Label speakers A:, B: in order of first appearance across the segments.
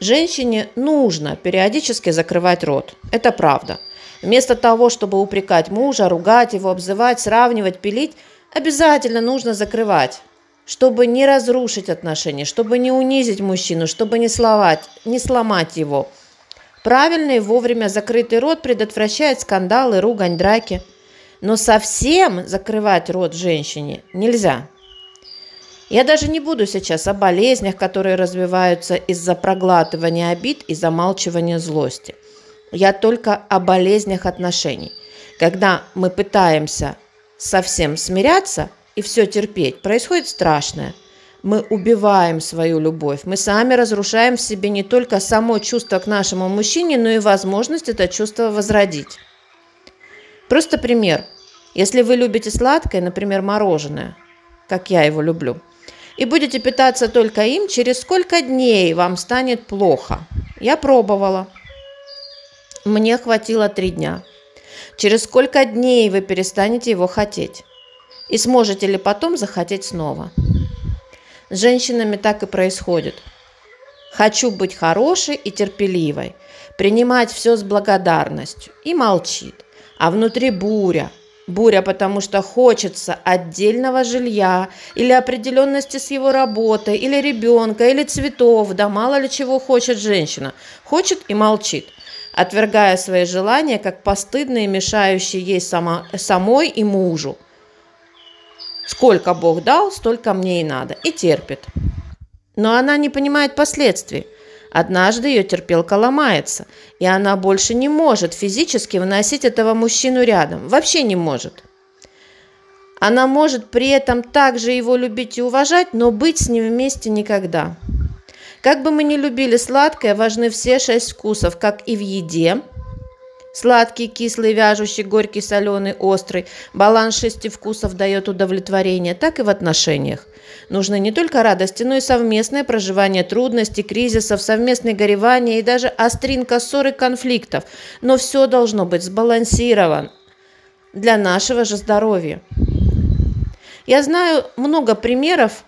A: Женщине нужно периодически закрывать рот. Это правда. Вместо того, чтобы упрекать мужа, ругать его, обзывать, сравнивать, пилить, обязательно нужно закрывать, чтобы не разрушить отношения, чтобы не унизить мужчину, чтобы не, сломать, не сломать его. Правильный вовремя закрытый рот предотвращает скандалы, ругань, драки. Но совсем закрывать рот женщине нельзя. Я даже не буду сейчас о болезнях, которые развиваются из-за проглатывания обид и замалчивания злости. Я только о болезнях отношений. Когда мы пытаемся совсем смиряться и все терпеть, происходит страшное. Мы убиваем свою любовь. Мы сами разрушаем в себе не только само чувство к нашему мужчине, но и возможность это чувство возродить. Просто пример. Если вы любите сладкое, например, мороженое, как я его люблю – и будете питаться только им, через сколько дней вам станет плохо. Я пробовала. Мне хватило три дня. Через сколько дней вы перестанете его хотеть? И сможете ли потом захотеть снова? С женщинами так и происходит. Хочу быть хорошей и терпеливой, принимать все с благодарностью и молчит. А внутри буря, Буря, потому что хочется отдельного жилья или определенности с его работой, или ребенка, или цветов, да мало ли чего хочет женщина. Хочет и молчит, отвергая свои желания как постыдные, мешающие ей сама, самой и мужу. Сколько Бог дал, столько мне и надо. И терпит. Но она не понимает последствий – Однажды ее терпелка ломается, и она больше не может физически выносить этого мужчину рядом. Вообще не может. Она может при этом также его любить и уважать, но быть с ним вместе никогда. Как бы мы ни любили сладкое, важны все шесть вкусов, как и в еде – Сладкий, кислый, вяжущий, горький, соленый, острый. Баланс шести вкусов дает удовлетворение, так и в отношениях. Нужны не только радости, но и совместное проживание трудностей, кризисов, совместное горевание и даже остринка ссоры конфликтов. Но все должно быть сбалансировано для нашего же здоровья. Я знаю много примеров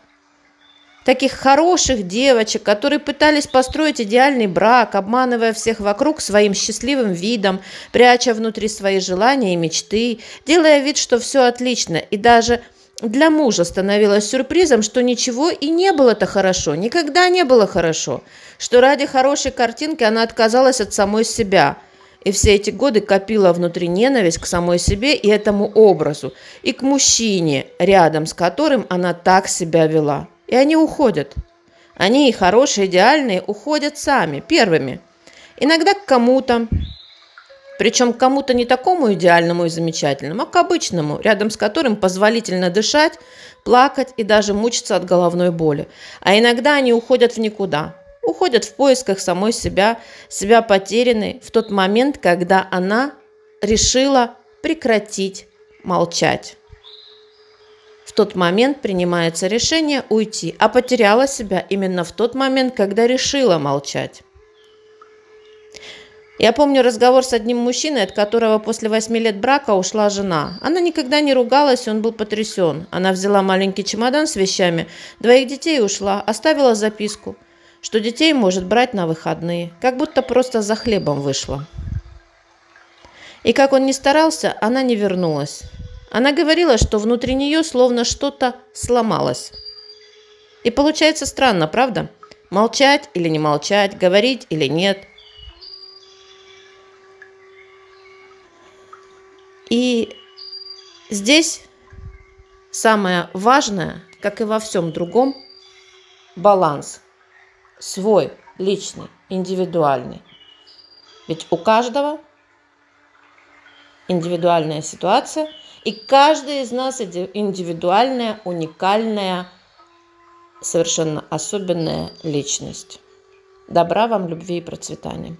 A: таких хороших девочек, которые пытались построить идеальный брак, обманывая всех вокруг своим счастливым видом, пряча внутри свои желания и мечты, делая вид, что все отлично, и даже для мужа становилось сюрпризом, что ничего и не было-то хорошо, никогда не было хорошо, что ради хорошей картинки она отказалась от самой себя – и все эти годы копила внутри ненависть к самой себе и этому образу, и к мужчине, рядом с которым она так себя вела. И они уходят. Они и хорошие, идеальные уходят сами, первыми. Иногда к кому-то, причем к кому-то не такому идеальному и замечательному, а к обычному, рядом с которым позволительно дышать, плакать и даже мучиться от головной боли. А иногда они уходят в никуда, уходят в поисках самой себя, себя потерянной в тот момент, когда она решила прекратить молчать. В тот момент принимается решение уйти, а потеряла себя именно в тот момент, когда решила молчать. Я помню разговор с одним мужчиной, от которого после восьми лет брака ушла жена. Она никогда не ругалась, он был потрясен. Она взяла маленький чемодан с вещами, двоих детей и ушла, оставила записку, что детей может брать на выходные, как будто просто за хлебом вышла. И как он ни старался, она не вернулась. Она говорила, что внутри нее словно что-то сломалось. И получается странно, правда? Молчать или не молчать, говорить или нет. И здесь самое важное, как и во всем другом, баланс. Свой, личный, индивидуальный. Ведь у каждого индивидуальная ситуация – и каждый из нас индивидуальная, уникальная, совершенно особенная личность. Добра вам, любви и процветания.